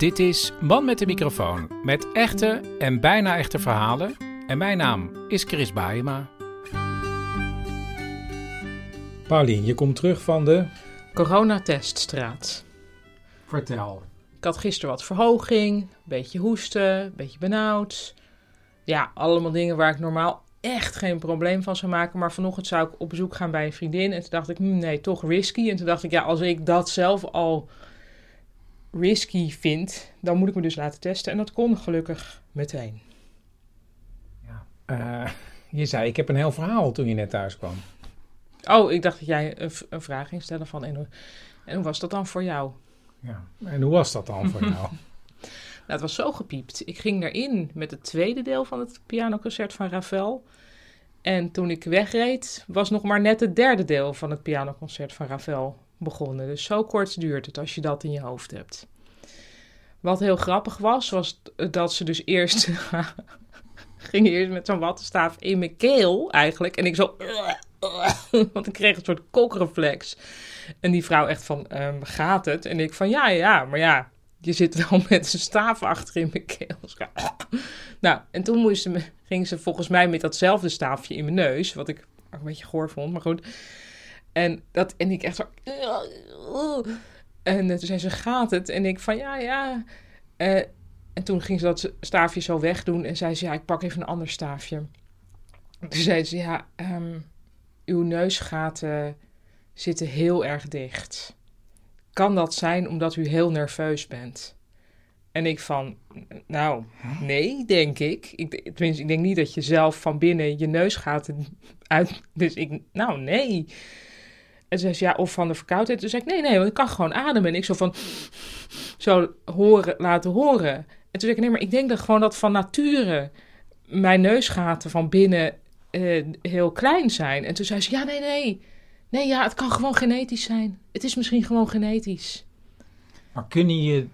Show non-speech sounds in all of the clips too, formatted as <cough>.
Dit is Man met de microfoon met echte en bijna echte verhalen. En mijn naam is Chris Baayema. Paulien, je komt terug van de... Coronateststraat. Vertel. Ik had gisteren wat verhoging, een beetje hoesten, een beetje benauwd. Ja, allemaal dingen waar ik normaal echt geen probleem van zou maken. Maar vanochtend zou ik op bezoek gaan bij een vriendin. En toen dacht ik, hm, nee, toch risky. En toen dacht ik, ja, als ik dat zelf al risky vind, dan moet ik me dus laten testen. En dat kon gelukkig meteen. Eh, je zei, ik heb een heel verhaal toen je net thuis kwam. Oh, ik dacht dat jij een, een vraag ging stellen van... En hoe, en hoe was dat dan voor jou? Ja. En hoe was dat dan voor jou? <laughs> Nou, het was zo gepiept. Ik ging erin met het tweede deel van het pianoconcert van Ravel. En toen ik wegreed, was nog maar net het derde deel van het pianoconcert van Ravel begonnen. Dus zo kort duurt het als je dat in je hoofd hebt. Wat heel grappig was, was dat ze dus eerst... <laughs> ging eerst met zo'n wattenstaaf in mijn keel eigenlijk. En ik zo... <laughs> Want ik kreeg een soort kokreflex. En die vrouw echt van, ehm, gaat het? En ik van, ja, ja, maar ja, je zit wel <laughs> met een staaf achter in mijn keel. Dus nou, en toen moest ging ze volgens mij met datzelfde staafje in mijn neus, wat ik een beetje goor vond, maar goed. En, dat, en ik echt zo... En eh, toen zei ze, gaat het? En ik van, ja, ja. Eh, en toen ging ze dat staafje zo wegdoen en zei ze, ja, ik pak even een ander staafje. Toen zei ze, ja, ehm, uw neusgaten zitten heel erg dicht. Kan dat zijn omdat u heel nerveus bent? En ik van, nou, nee, denk ik. ik. Tenminste, ik denk niet dat je zelf van binnen je neusgaten uit... Dus ik, nou, nee. En ze zei ze, ja, of van de verkoudheid. Toen zei ik, nee, nee, want ik kan gewoon ademen. En ik zo van, zo horen, laten horen. En toen zei ik, nee, maar ik denk dat gewoon dat van nature mijn neusgaten van binnen eh, heel klein zijn. En toen zei ze, ja, nee, nee. Nee, ja, het kan gewoon genetisch zijn. Het is misschien gewoon genetisch. maar kunnen je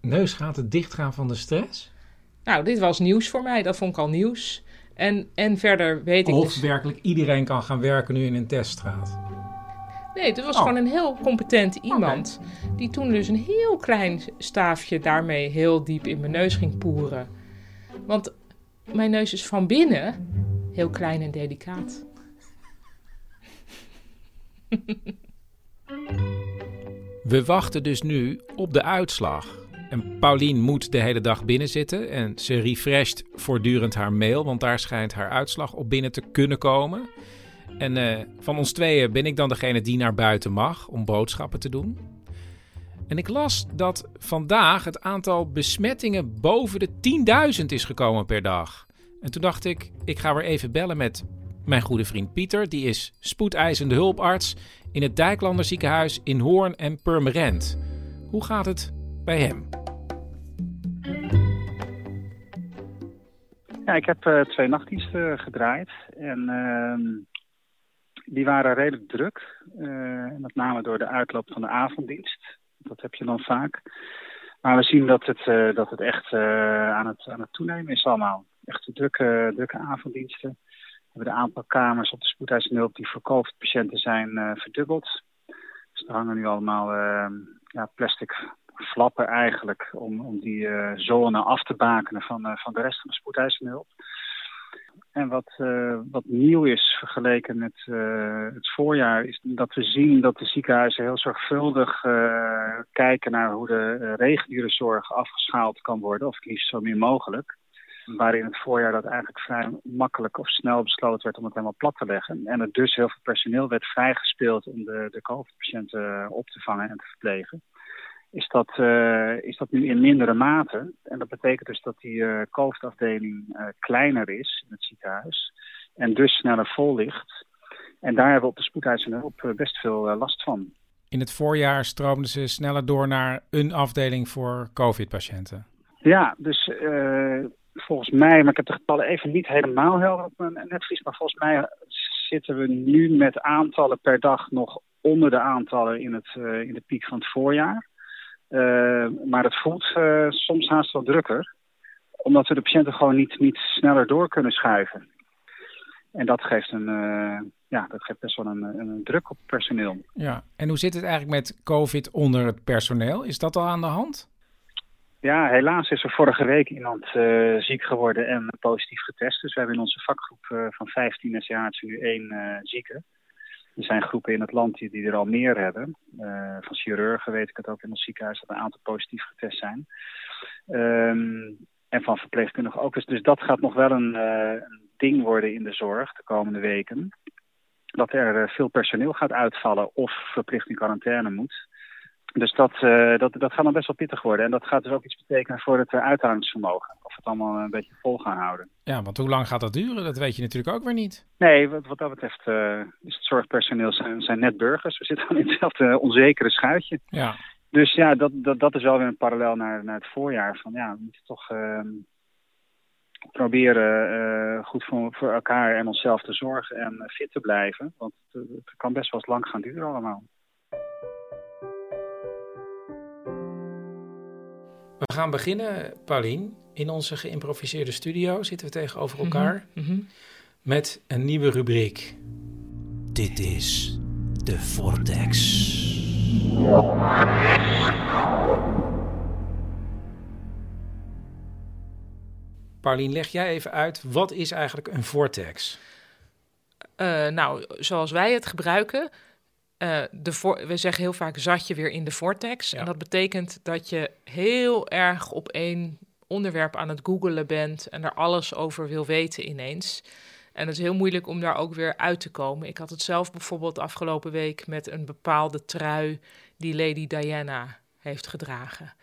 neusgaten dichtgaan van de stress? Nou, dit was nieuws voor mij. Dat vond ik al nieuws. En, en verder weet ik Of dus... werkelijk iedereen kan gaan werken nu in een teststraat? Nee, het was Oh. gewoon een heel competent iemand. Die toen dus een heel klein staafje daarmee heel diep in mijn neus ging poeren. Want mijn neus is van binnen heel klein en delicaat. <laughs> We wachten dus nu op de uitslag. En Paulien moet de hele dag binnen zitten en ze refresht voortdurend haar mail, want daar schijnt haar uitslag op binnen te kunnen komen. En eh, van ons tweeën ben ik dan degene die naar buiten mag om boodschappen te doen. En ik las dat vandaag het aantal besmettingen boven de 10.000 is gekomen per dag. En toen dacht ik, ik ga weer even bellen met mijn goede vriend Pieter. Die is spoedeisende hulparts in het Dijklander ziekenhuis in Hoorn en Purmerend. Hoe gaat het bij hem? Ja, ik heb eh, twee nachtdiensten gedraaid en ehm, die waren redelijk druk. eh, met name door de uitloop van de avonddienst. Dat heb je dan vaak. Maar we zien dat het, eh, dat het echt eh, aan, het, aan het toenemen is allemaal. Echt drukke, drukke avonddiensten. We hebben de aantal kamers op de spoedeisende die voor COVID-patiënten zijn verdubbeld. Dus er hangen nu allemaal ja, plastic flappen eigenlijk om, om die zone af te bakenen van, van de rest van de spoedeisende hulp. En wat, eh, wat nieuw is vergeleken met eh, het voorjaar, is dat we zien dat de ziekenhuizen heel zorgvuldig eh, kijken naar hoe de reguliere afgeschaald kan worden, of het liefst zo min mogelijk. Waar in het voorjaar dat eigenlijk vrij makkelijk of snel besloten werd om het helemaal plat te leggen. En er dus heel veel personeel werd vrijgespeeld om de, de COVID-patiënten op te vangen en te verplegen. Is dat, uh, is dat nu in mindere mate. En dat betekent dus dat die uh, COVID-afdeling uh, kleiner is in het ziekenhuis. En dus sneller vol ligt. En daar hebben we op de spoedeisende hulp best veel last van. In het voorjaar stroomden ze sneller door naar een afdeling voor COVID-patiënten. Ja, dus volgens mij, maar ik heb de getallen even niet helemaal helder op mijn netvlies, maar volgens mij zitten we nu met aantallen per dag nog onder de aantallen in, het, in de piek van het voorjaar. Uh, maar het voelt soms haast wel drukker, omdat we de patiënten gewoon niet, niet sneller door kunnen schuiven. En dat geeft, een, ja, dat geeft best wel een, een druk op het personeel. Ja, en hoe zit het eigenlijk met COVID onder het personeel? Is dat al aan de hand? Ja, helaas is er vorige week iemand uh, ziek geworden en positief getest. Dus we hebben in onze vakgroep uh, van 15 SCH's nu één zieke. Er zijn groepen in het land die, er al meer hebben. van chirurgen weet ik het ook in ons ziekenhuis dat een aantal positief getest zijn. Um, en van verpleegkundigen ook. Dus, dus dat gaat nog wel een, een, ding worden in de zorg de komende weken. Dat er veel personeel gaat uitvallen of verplicht in quarantaine moet. Dus dat, dat, dat gaat dan best wel pittig worden. En dat gaat dus ook iets betekenen voor het uithoudingsvermogen. Het allemaal een beetje vol gaan houden. Ja, want hoe lang gaat dat duren? Dat weet je natuurlijk ook weer niet. Nee, wat, wat dat betreft uh, is het zorgpersoneel zijn, zijn net burgers. We zitten in hetzelfde onzekere schuitje. Ja. Dus ja, dat, dat, dat is wel weer een parallel naar, naar het voorjaar. Van ja, we moeten toch ehm, proberen goed voor, voor elkaar en onszelf te zorgen en fit te blijven. Want het, het kan best wel eens lang gaan duren allemaal. We gaan beginnen, Paulien. In onze geïmproviseerde studio zitten we tegenover elkaar mm -hmm. met een nieuwe rubriek. Dit is de Vortex. Paulien, leg jij even uit, wat is eigenlijk een vortex? Uh, nou, zoals wij het gebruiken, uh, de voor, we zeggen heel vaak zat je weer in de vortex. Ja. En dat betekent dat je heel erg op één onderwerp aan het googelen bent en er alles over wil weten ineens. En het is heel moeilijk om daar ook weer uit te komen. Ik had het zelf bijvoorbeeld afgelopen week met een bepaalde trui die Lady Diana heeft gedragen.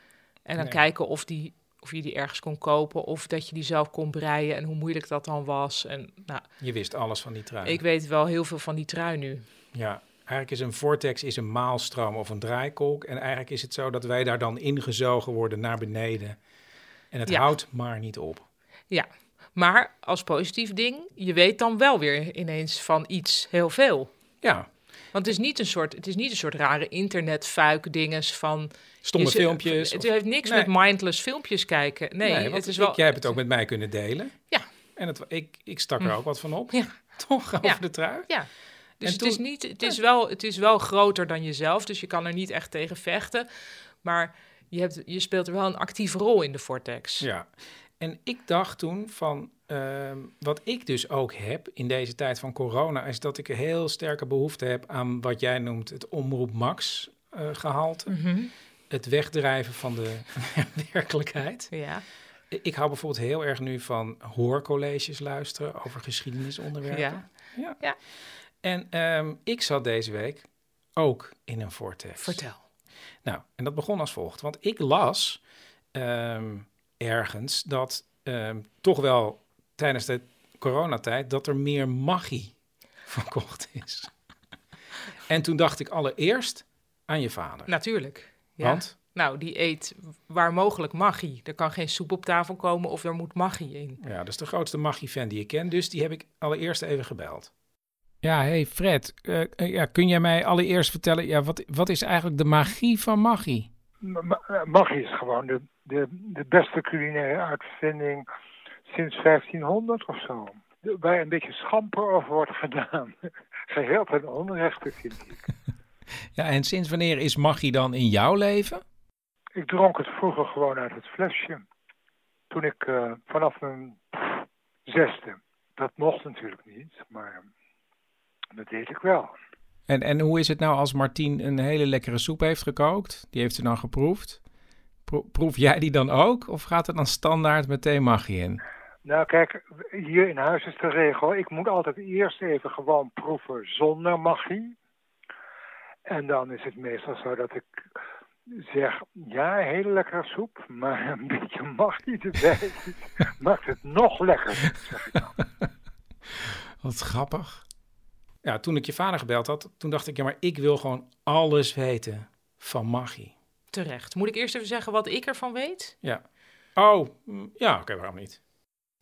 En dan nee. kijken of, die, of je die ergens kon kopen of dat je die zelf kon breien en hoe moeilijk dat dan was. En, nou, je wist alles van die trui. Ik weet wel heel veel van die trui nu. Ja, Eigenlijk is een vortex is een maalstroom of een draaikolk. En eigenlijk is het zo dat wij daar dan ingezogen worden naar beneden. En het Ja. houdt maar niet op. Ja, maar als positief ding, je weet dan wel weer ineens van iets heel veel. Ja, Want het is niet een soort, het is niet een soort rare internetfuik dinges van... stomme filmpjes. Het of- heeft niks Nee. met mindless filmpjes kijken. Nee, want het is ik- wel... jij hebt het ook met mij kunnen delen. Ja. En het, ik, ik stak er Hm. ook wat van op. Ja. <laughs> Toch, over Ja. de trui. Ja. Dus En het, is niet, het, is wel, het is wel groter dan jezelf, dus je kan er niet echt tegen vechten. Maar je, hebt, je speelt er wel een actieve rol in de vortex. Ja. En ik dacht toen van, ehm, wat ik dus ook heb in deze tijd van corona, is dat ik een heel sterke behoefte heb aan wat jij noemt het omroep max eh, gehalte. Mhm. Het wegdrijven van de <laughs> werkelijkheid. Ja. Ik hou bijvoorbeeld heel erg nu van hoorcolleges luisteren over geschiedenisonderwerpen. Ja. ja. Ja. En ehm, ik zat deze week ook in een vortex. Vertel. Nou, en dat begon als volgt. Want ik las ehm, ergens dat ehm, toch wel tijdens de coronatijd dat er meer magie <laughs> verkocht is. en toen dacht ik allereerst aan je vader. Natuurlijk. Ja. Want Nou, die eet waar mogelijk magie. Er kan geen soep op tafel komen of er moet magie in. ja, dat is de grootste magie-fan die ik ken. Dus die heb ik allereerst even gebeld. Ja, hey Fred, eh, eh, ja, kun jij mij allereerst vertellen, ja, wat, wat is eigenlijk de magie van magie? Ma- ma- Magie is gewoon de, de, de beste culinaire uitvinding sinds 1500 of zo. Waar een beetje schamper over wordt <laughs> gedaan. Geheel ten onrechte, vind ik. <laughs> Ja, en sinds wanneer is magie dan in jouw leven? Ik dronk het vroeger gewoon uit het flesje. Toen ik eh, vanaf mijn zesde. Dat mocht natuurlijk niet, maar dat deed ik wel. En, en hoe is het nou als Martien een hele lekkere soep heeft gekookt? Die heeft ze dan geproefd. Pro- proef jij die dan ook? Of gaat er dan standaard meteen magie in? Nou kijk, hier in huis is de regel, ik moet altijd eerst even gewoon proeven zonder magie. En dan is het meestal zo dat ik zeg, ja, hele lekkere soep, maar een <laughs> beetje magie erbij <laughs> maakt het nog lekkerder, zeg ik dan. Wat grappig. Ja, toen ik je vader gebeld had, toen dacht ik, ja, maar ik wil gewoon alles weten van magie. Terecht. Moet ik eerst even zeggen wat ik ervan weet? Ja. Oh, mm, ja, oké, waarom niet?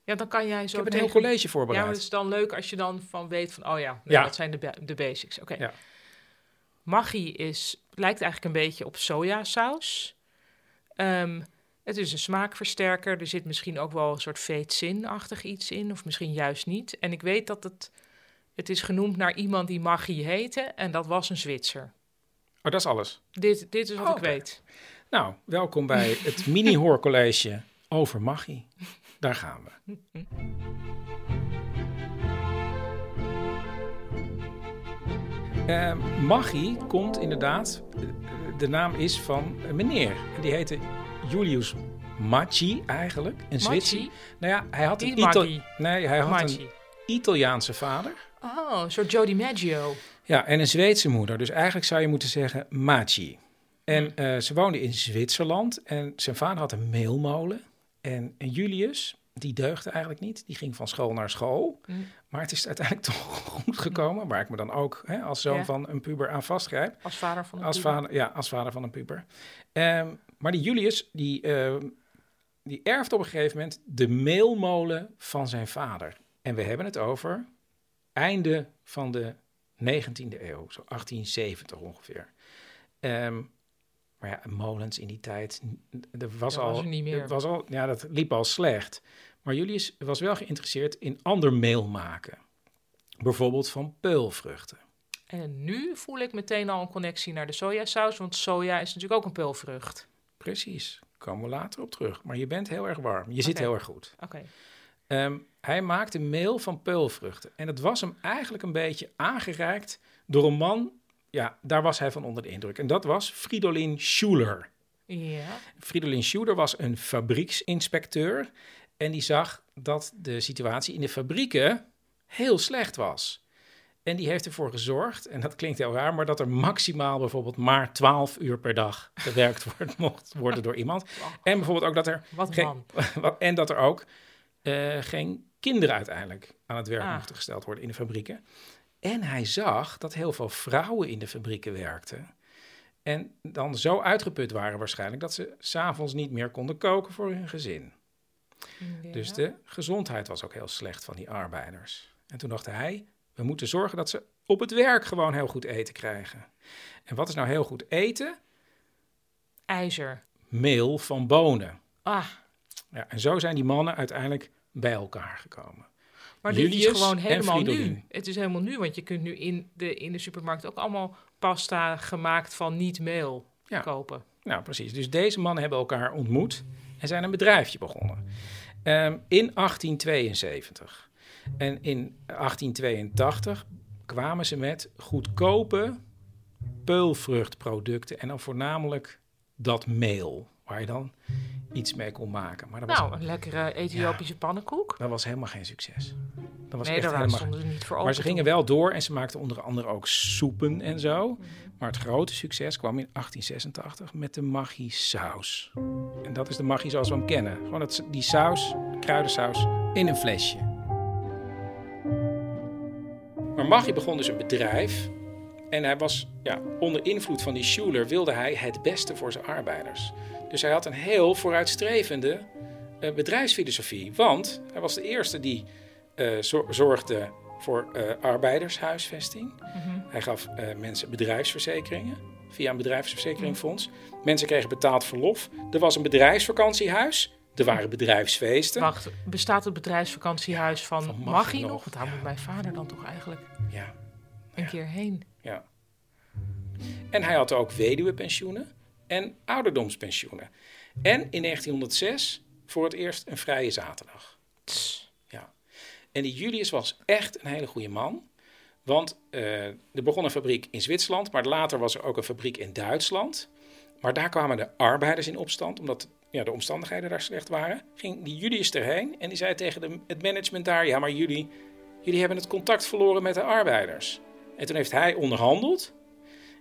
Ja, dan kan jij zo Ik heb een tegen... heel college Ja, voorbereid. maar het is dan leuk als je dan van weet van, oh ja, nee, Ja. dat zijn de, ba- de basics. Oké. Ja. Magie is, lijkt eigenlijk een beetje op sojasaus. Ehm, het is een smaakversterker. Er zit misschien ook wel een soort veetzin-achtig iets in, of misschien juist niet. En ik weet dat het, het is genoemd naar iemand die magie heette, en dat was een Zwitser. Oh, dat is alles. Dit, dit is wat Oh, ik oké. weet. Nou, welkom bij het <laughs> mini-hoorcollege over magie. Daar gaan we. Eh, magie komt inderdaad, eh, de naam is van een meneer. En Die heette Julius Macci eigenlijk, een Zwitser. Nou ja, hij had een, Maggi. nee, hij had een. Italiaanse vader. Oh, een soort Jody Maggio. Ja, en een Zweedse moeder. Dus eigenlijk zou je moeten zeggen Machi. En eh, ze woonde in Zwitserland en zijn vader had een meelmolen. En, en Julius, die deugde eigenlijk niet. Die ging van school naar school. Hm. Maar het is uiteindelijk <laughs> toch goed gekomen. Waar ik me dan ook hè, als zoon Ja. van een puber aan vastgrijp. Als vader van een Als puber. vader, ja, als vader van een puber. Ehm, maar die Julius, die, ehm, die erft op een gegeven moment de meelmolen van zijn vader. En we hebben het over einde van de 19e eeuw, zo 1870 ongeveer. Ehm, maar ja, molens in die tijd, er was Dat al, was er niet meer. er was al, ja, dat liep al slecht. Maar Julius was wel geïnteresseerd in ander meel maken. Bijvoorbeeld van peulvruchten. En nu voel ik meteen al een connectie naar de sojasaus, want soja is natuurlijk ook een peulvrucht. Precies, komen we later op terug. Maar je bent heel erg warm, je zit heel erg goed. Oké. Ehm, hij maakte meel van peulvruchten. En het was hem eigenlijk een beetje aangereikt door een man. Ja, daar was hij van onder de indruk. En dat was Fridolin Schuler. Ja. Fridolin Schuler was een fabrieksinspecteur. En die zag dat de situatie in de fabrieken heel slecht was. En die heeft ervoor gezorgd, en dat klinkt heel raar, maar dat er maximaal bijvoorbeeld maar 12 uur per dag gewerkt wordt, <laughs> mocht worden door iemand. En bijvoorbeeld ook dat er Wat geen- man. <laughs> en dat er ook eh, geen kinderen uiteindelijk aan het werk Ah. mochten gesteld worden in de fabrieken. En hij zag dat heel veel vrouwen in de fabrieken werkten. En dan zo uitgeput waren waarschijnlijk dat ze s'avonds niet meer konden koken voor hun gezin. Dus de gezondheid was ook heel slecht van die arbeiders. En toen dacht hij, we moeten zorgen dat ze op het werk gewoon heel goed eten krijgen. En wat is nou heel goed eten? IJzer. Meel van bonen. Ah, Ja, en zo zijn die mannen uiteindelijk bij elkaar gekomen. maar dit is gewoon helemaal nu. Het is helemaal nu, want je kunt nu in de, in de supermarkt ook allemaal pasta gemaakt van niet-meel Ja. kopen. Nou, precies. Dus deze mannen hebben elkaar ontmoet en zijn een bedrijfje begonnen. Ehm, in 1872. En in 1882 kwamen ze met goedkope peulvruchtproducten. En dan voornamelijk dat meel, waar je dan iets mee kon maken. Maar dat, was, Nou, een lekkere Ethiopische pannenkoek. dat was helemaal geen succes. Dat was Nee, echt daar helemaal stonden ze niet voor open. Maar ze gingen wel door en ze maakten onder andere ook soepen en zo. Maar het grote succes kwam in 1886 met de Maggi saus. En dat is de Maggi zoals we hem kennen. Gewoon dat, die saus, kruidensaus, in een flesje. Maar Maggi begon dus een bedrijf. En hij was ja, onder invloed van die Schuler wilde hij het beste voor zijn arbeiders. Dus hij had een heel vooruitstrevende eh, bedrijfsfilosofie. Want hij was de eerste die eh, zor- zorgde voor eh, arbeidershuisvesting. Mhm. Hij gaf mensen bedrijfsverzekeringen via een bedrijfsverzekeringfonds. Mensen kregen betaald verlof. Er was een bedrijfsvakantiehuis. Er waren bedrijfsfeesten. Wacht, bestaat het bedrijfsvakantiehuis van, Van Maggi Maggi nog, nog? Want daar ja. moet mijn vader dan toch eigenlijk Ja, een keer heen. ja. En hij had ook weduwepensioenen en ouderdomspensioenen. En in 1906 voor het eerst een vrije zaterdag. Ja. En die Julius was echt een hele goede man. Want eh, er begon een fabriek in Zwitserland, maar later was er ook een fabriek in Duitsland. Maar daar kwamen de arbeiders in opstand, omdat ja, de omstandigheden daar slecht waren, ging die Julius erheen en die zei tegen de, het management daar: Ja, maar jullie, jullie hebben het contact verloren met de arbeiders. En toen heeft hij onderhandeld.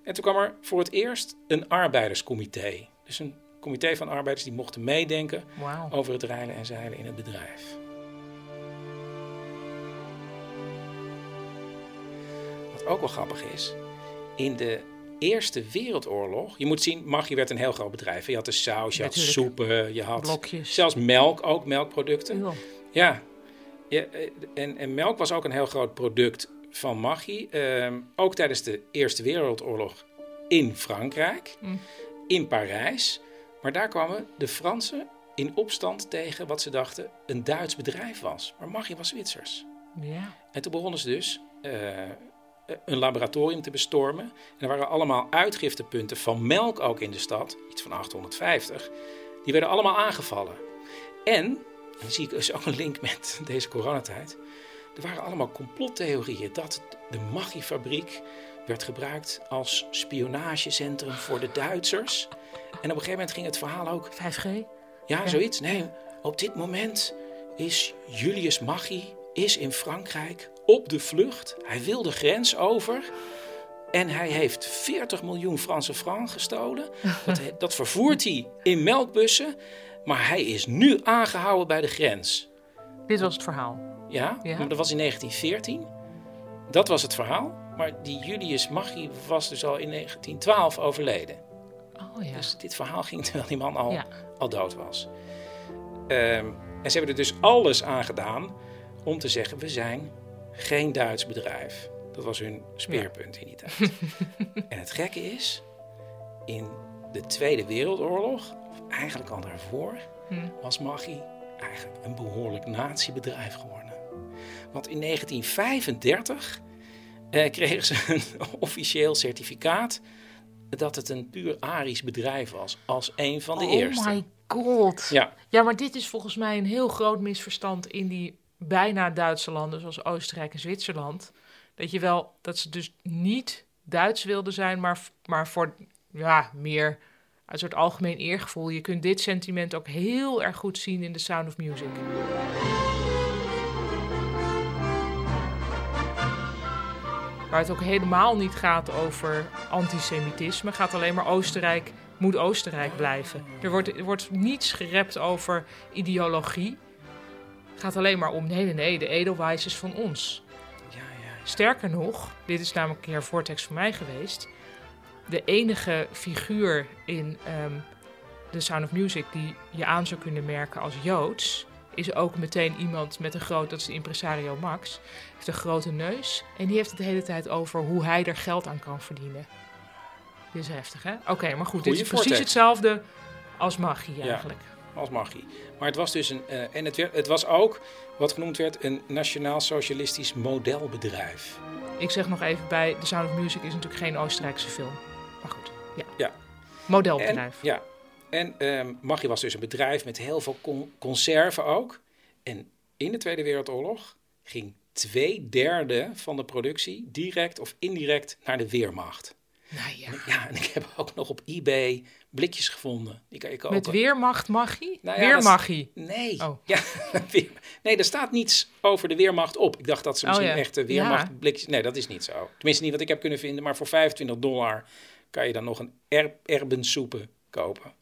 En toen kwam er voor het eerst een arbeiderscomité. Dus een comité van arbeiders die mochten meedenken over het rijden en zeilen in het bedrijf. Wat ook wel grappig is, in de Eerste Wereldoorlog, je moet zien, Maggi werd een heel groot bedrijf. Je had de saus, je had soepen, je had Blokjes. zelfs melk, ook melkproducten. Ja. Eh, en, en melk was ook een heel groot product van Maggi. Ehm, ook tijdens de Eerste Wereldoorlog in Frankrijk, Mm. in Parijs. Maar daar kwamen de Fransen in opstand tegen wat ze dachten een Duits bedrijf was. Maar Maggi was Zwitsers. Ja. En toen begonnen ze dus eh, een laboratorium te bestormen. En er waren allemaal uitgiftepunten van melk ook in de stad, iets van 850. Die werden allemaal aangevallen. En, en dan zie ik dus ook een link met <laughs> deze coronatijd. Er waren allemaal complottheorieën dat de Maggi-fabriek werd gebruikt als spionagecentrum voor de Duitsers. En op een gegeven moment ging het verhaal ook 5G? ja, zoiets. Nee, op dit moment is Julius Maggi is in Frankrijk op de vlucht. Hij wil de grens over. En hij heeft 40 miljoen Franse francs gestolen. <laughs> Dat, dat vervoert hij in melkbussen. Maar hij is nu aangehouden bij de grens. Dit was het verhaal. Ja, Ja. maar dat was in 1914. Dat was het verhaal. Maar die Julius Maggi was dus al in 1912 overleden. Oh ja. Dus dit verhaal ging terwijl die man al, Ja. al dood was. Ehm, en ze hebben er dus alles aan gedaan om te zeggen: we zijn geen Duits bedrijf. Dat was hun speerpunt in die tijd. <laughs> en het gekke is, in de Tweede Wereldoorlog, of eigenlijk al daarvoor, Hm. was Maggi eigenlijk een behoorlijk natiebedrijf geworden. Want in 1935 eh, kregen ze een <laughs> officieel certificaat dat het een puur Arisch bedrijf was, als een van de oh eerste. my god. Ja, Ja, maar dit is volgens mij een heel groot misverstand in die bijna Duitse landen, zoals Oostenrijk en Zwitserland. Dat je wel, dat ze dus niet Duits wilden zijn, maar, maar voor ja, meer een soort algemeen eergevoel. Je kunt dit sentiment ook heel erg goed zien in The Sound of Music. Waar het ook helemaal niet gaat over antisemitisme. Het gaat alleen maar Oostenrijk moet Oostenrijk blijven. Er wordt, er wordt niets gerept over ideologie. Het gaat alleen maar om, nee, nee, nee, de Edelweiss is van ons. ja, ja. Sterker nog, dit is namelijk een keer voortekst voor mij geweest. De enige figuur in ehm The Sound of Music die je aan zou kunnen merken als Joods, is ook meteen iemand met een groot, dat is de impresario Max, heeft een grote neus en die heeft het de hele tijd over hoe hij er geld aan kan verdienen. Dit is heftig, hè? Oké, maar goed, dit is precies hetzelfde als magie Ja. eigenlijk. als Maggi. Maar het was dus een. eh, en het, werd, het was ook wat genoemd werd een nationaal socialistisch modelbedrijf. Ik zeg nog even bij, The Sound of Music is natuurlijk geen Oostenrijkse film. Maar goed, ja. Ja. Modelbedrijf. En, ja. En Maggi was dus een bedrijf met heel veel con- conserven ook. En in de Tweede Wereldoorlog ging twee derde van de productie direct of indirect naar de Weermacht. Nou ja. Ja, en ik heb ook nog op eBay blikjes gevonden. Die kan je kopen. Met weermacht magie? Nou ja, Weermagie. Nee. Oh. Ja, <laughs> nee, er staat niets over de Weermacht op. Ik dacht dat ze Oh, misschien ja. echt de Ja. Weermacht blikjes... Nee, dat is niet zo. Tenminste niet wat ik heb kunnen vinden. Maar voor 25 dollar kan je dan nog een er erbensoepen kopen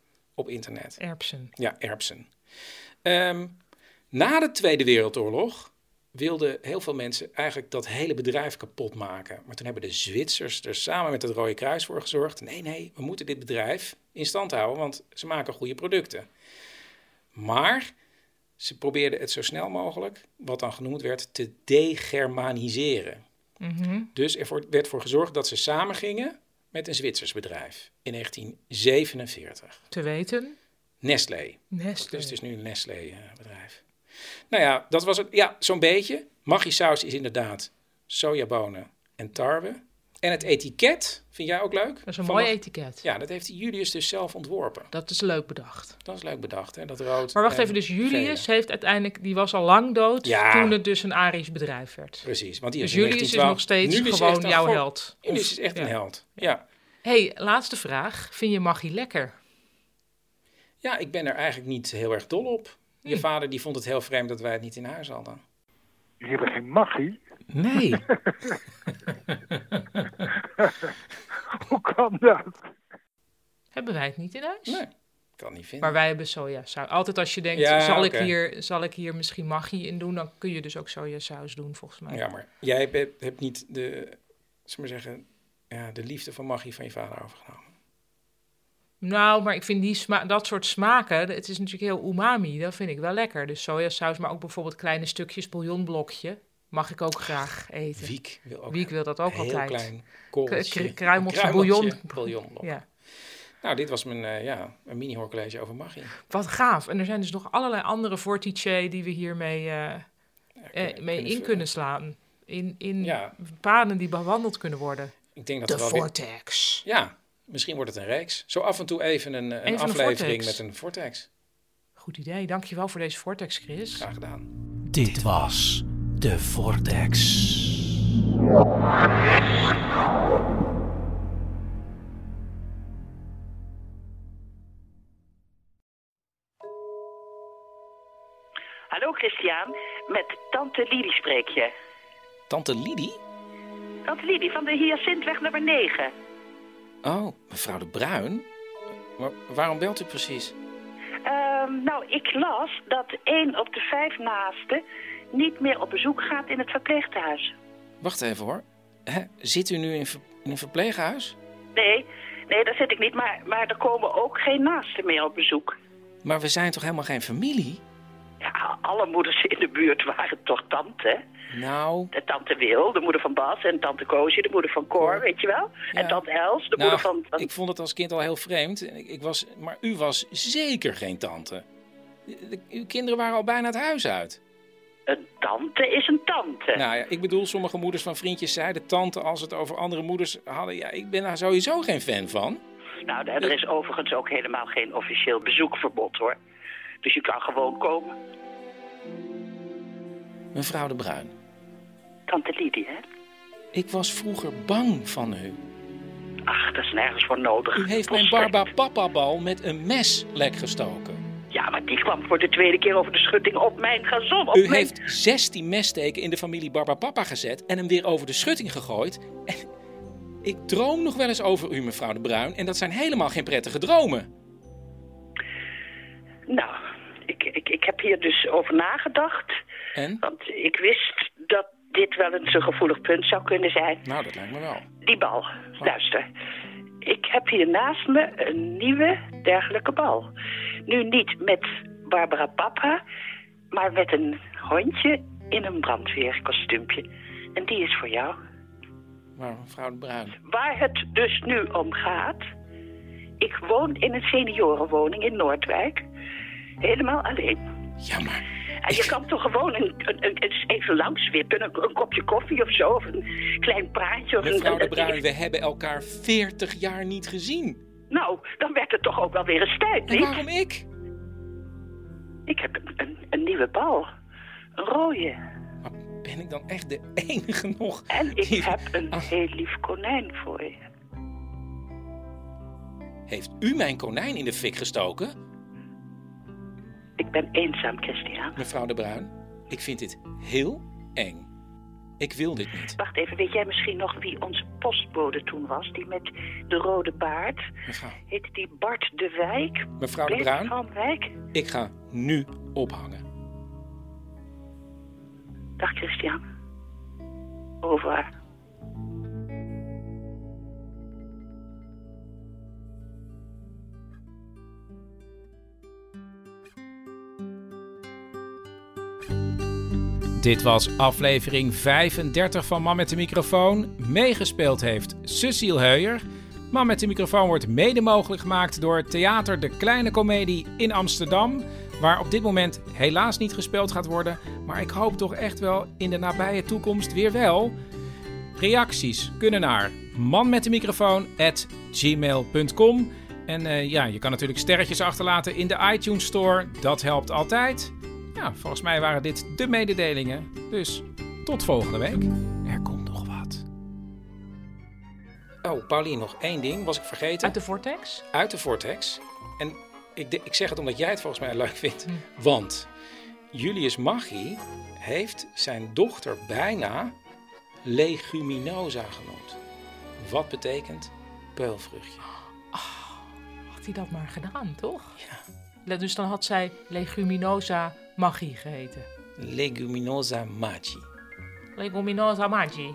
op internet. Erpsen. Ja, Erbsen. Ehm, na de Tweede Wereldoorlog wilden heel veel mensen eigenlijk dat hele bedrijf kapot maken. Maar toen hebben de Zwitsers er samen met het Rode Kruis voor gezorgd. Nee, nee, we moeten dit bedrijf in stand houden, want ze maken goede producten. Maar ze probeerden het zo snel mogelijk, wat dan genoemd werd, te degermaniseren. Mhm. Dus er werd voor gezorgd dat ze samen gingen met een Zwitsers bedrijf in 1947. Te weten. Nestlé. Nestlé. Dus het is nu een Nestlé-bedrijf. nou ja, dat was het. Ja, zo'n beetje. Maggi-saus is inderdaad sojabonen en tarwe. En het etiket, vind jij ook leuk? Dat is een mooi etiket. Ja, dat heeft Julius dus zelf ontworpen. Dat is leuk bedacht. Dat is leuk bedacht, hè? Dat rood. Maar wacht en even, dus Julius gele. heeft uiteindelijk, die was al lang dood Ja. toen het dus een Arisch bedrijf werd. Precies, want die Dus Julius is 1912 nog steeds gewoon jouw voor- held. Julius is echt ja. een held. Ja. hey, laatste vraag. Vind je magie lekker? Ja, ik ben er eigenlijk niet heel erg dol op. Je Hm. vader die vond het heel vreemd dat wij het niet in huis hadden. Jullie hebben geen magie. Nee. <laughs> Hoe kan dat? Hebben wij het niet in huis? nee, kan niet vinden. Maar wij hebben sojasaus. Altijd als je denkt, Ja, zal, ik hier, zal ik hier misschien magie in doen, dan kun je dus ook sojasaus doen, volgens mij. Ja, maar jij hebt, hebt niet de, maar zeggen, ja, de liefde van magie van je vader overgenomen. Nou, maar ik vind die sma dat soort smaken, het is natuurlijk heel umami, dat vind ik wel lekker. Dus sojasaus, maar ook bijvoorbeeld kleine stukjes bouillonblokje, mag ik ook graag eten. Wiek wil ook Wiek wil dat ook een heel altijd. klein K- korreltje. kru- kruimeltje Een bouillon. bouillonblok. Ja, Nou, dit was mijn eh, ja, een mini-hoorcollege over magie. wat gaaf. En er zijn dus nog allerlei andere vortice die we hiermee eh, Ja, eh, mee in kunnen slaan. In, in Ja. paden die bewandeld kunnen worden. Ik denk dat De wel weer- vortex. Ja, misschien wordt het een reeks. Zo af en toe even een, een Even aflevering met een vortex. Goed idee. Dankjewel voor deze vortex, Chris. Graag gedaan. Dit was de Vortex. Hallo Christian, met tante Lidie spreek je. Tante Lidie? Tante Lidie van de Hyacintweg nummer 9. Oh, mevrouw de Bruin? Maar waarom belt u precies? Ehm, nou, ik las dat één op de vijf naasten niet meer op bezoek gaat in het verpleeghuis. Wacht even hoor. Hè, zit u nu in, ver- in een verpleeghuis? Nee, nee, daar zit ik niet, maar, maar er komen ook geen naasten meer op bezoek. Maar we zijn toch helemaal geen familie? Ja, alle moeders in de buurt waren toch tante? Nou, De tante Wil, de moeder van Bas, en tante Koosje, de moeder van Cor, weet je wel? En tante Els, de nou moeder van... van- ik vond het als kind al heel vreemd. Ik, ik was, maar u was zeker geen tante. De- uw kinderen waren al bijna het huis uit. Een tante is een tante. Nou ja, ik bedoel, sommige moeders van vriendjes zeiden tante als het over andere moeders hadden. Ja, ik ben daar sowieso geen fan van. Nou, er is overigens ook helemaal geen officieel bezoekverbod, hoor. Dus je kan gewoon komen. Mevrouw de Bruin, Tante Lidie, hè? ik was vroeger bang van u. Ach, dat is nergens voor nodig. U heeft mijn Volstrekt. Barba Papa bal met een mes lek gestoken. Ja, maar die kwam voor de tweede keer over de schutting op mijn gazon. Op U mijn... heeft 16 messteken in de familie Barba Papa gezet en hem weer over de schutting gegooid. En ik droom nog wel eens over u, mevrouw de Bruin. En dat zijn helemaal geen prettige dromen. Nou, ik, ik, ik heb hier dus over nagedacht. En? Want ik wist dat dit wel eens een gevoelig punt zou kunnen zijn. Nou, dat lijkt me wel. Die bal. Luister. Ik heb hier naast me een nieuwe dergelijke bal. Nu niet met Barbara Papa, maar met een hondje in een brandweerkostuumpje. En die is voor jou. Maar mevrouw de Bruin, Waar het dus nu om gaat. Ik woon in een seniorenwoning in Noordwijk. Helemaal alleen. ja maar... En je kan toch gewoon een, een, een- even langs wippen, een, een kopje koffie of zo, of een klein praatje. Of een- Mevrouw de een- Bruin, we hebben elkaar 40 jaar niet gezien. Nou, dan werd het toch ook wel weer eens tijd, En niet? waarom ik? Ik heb een, een, een nieuwe bal. Een rode. Maar ben ik dan echt de enige nog? En ik die- heb een Ah, heel lief konijn voor je. Heeft u mijn konijn in de fik gestoken? Ik ben eenzaam, Christian. Mevrouw de Bruin, ik vind dit heel eng. Ik wil dit niet. Wacht even, weet jij misschien nog wie onze postbode toen was? Die met de rode baard. Mevrouw, Heette die Bart de Wijk? mevrouw de Bruin, van Wijk? ik ga nu ophangen. Dag, Christian. Over. Dit was aflevering 35 van Man met de microfoon. Meegespeeld heeft Cecile Heuyer. Man met de microfoon wordt mede mogelijk gemaakt door Theater De Kleine Comedie in Amsterdam. Waar op dit moment helaas niet gespeeld gaat worden. Maar ik hoop toch echt wel in de nabije toekomst weer wel. Reacties kunnen naar manmetdemicrofoon.gmail.com En eh, ja, je kan natuurlijk sterretjes achterlaten in de iTunes Store. Dat helpt altijd. Ja, volgens mij waren dit de mededelingen. Dus tot volgende week. Er komt nog wat. Oh, Paulien, nog één ding was ik vergeten. Uit de vortex? Uit de Vortex. En ik, ik zeg het omdat jij het volgens mij leuk vindt. Want Julius Maggi heeft zijn dochter bijna leguminosa genoemd. Wat betekent peulvruchtje? Had hij dat maar gedaan, toch? Ja. Dus dan had zij leguminosa magie geheten. Leguminosa magi. Leguminosa magie.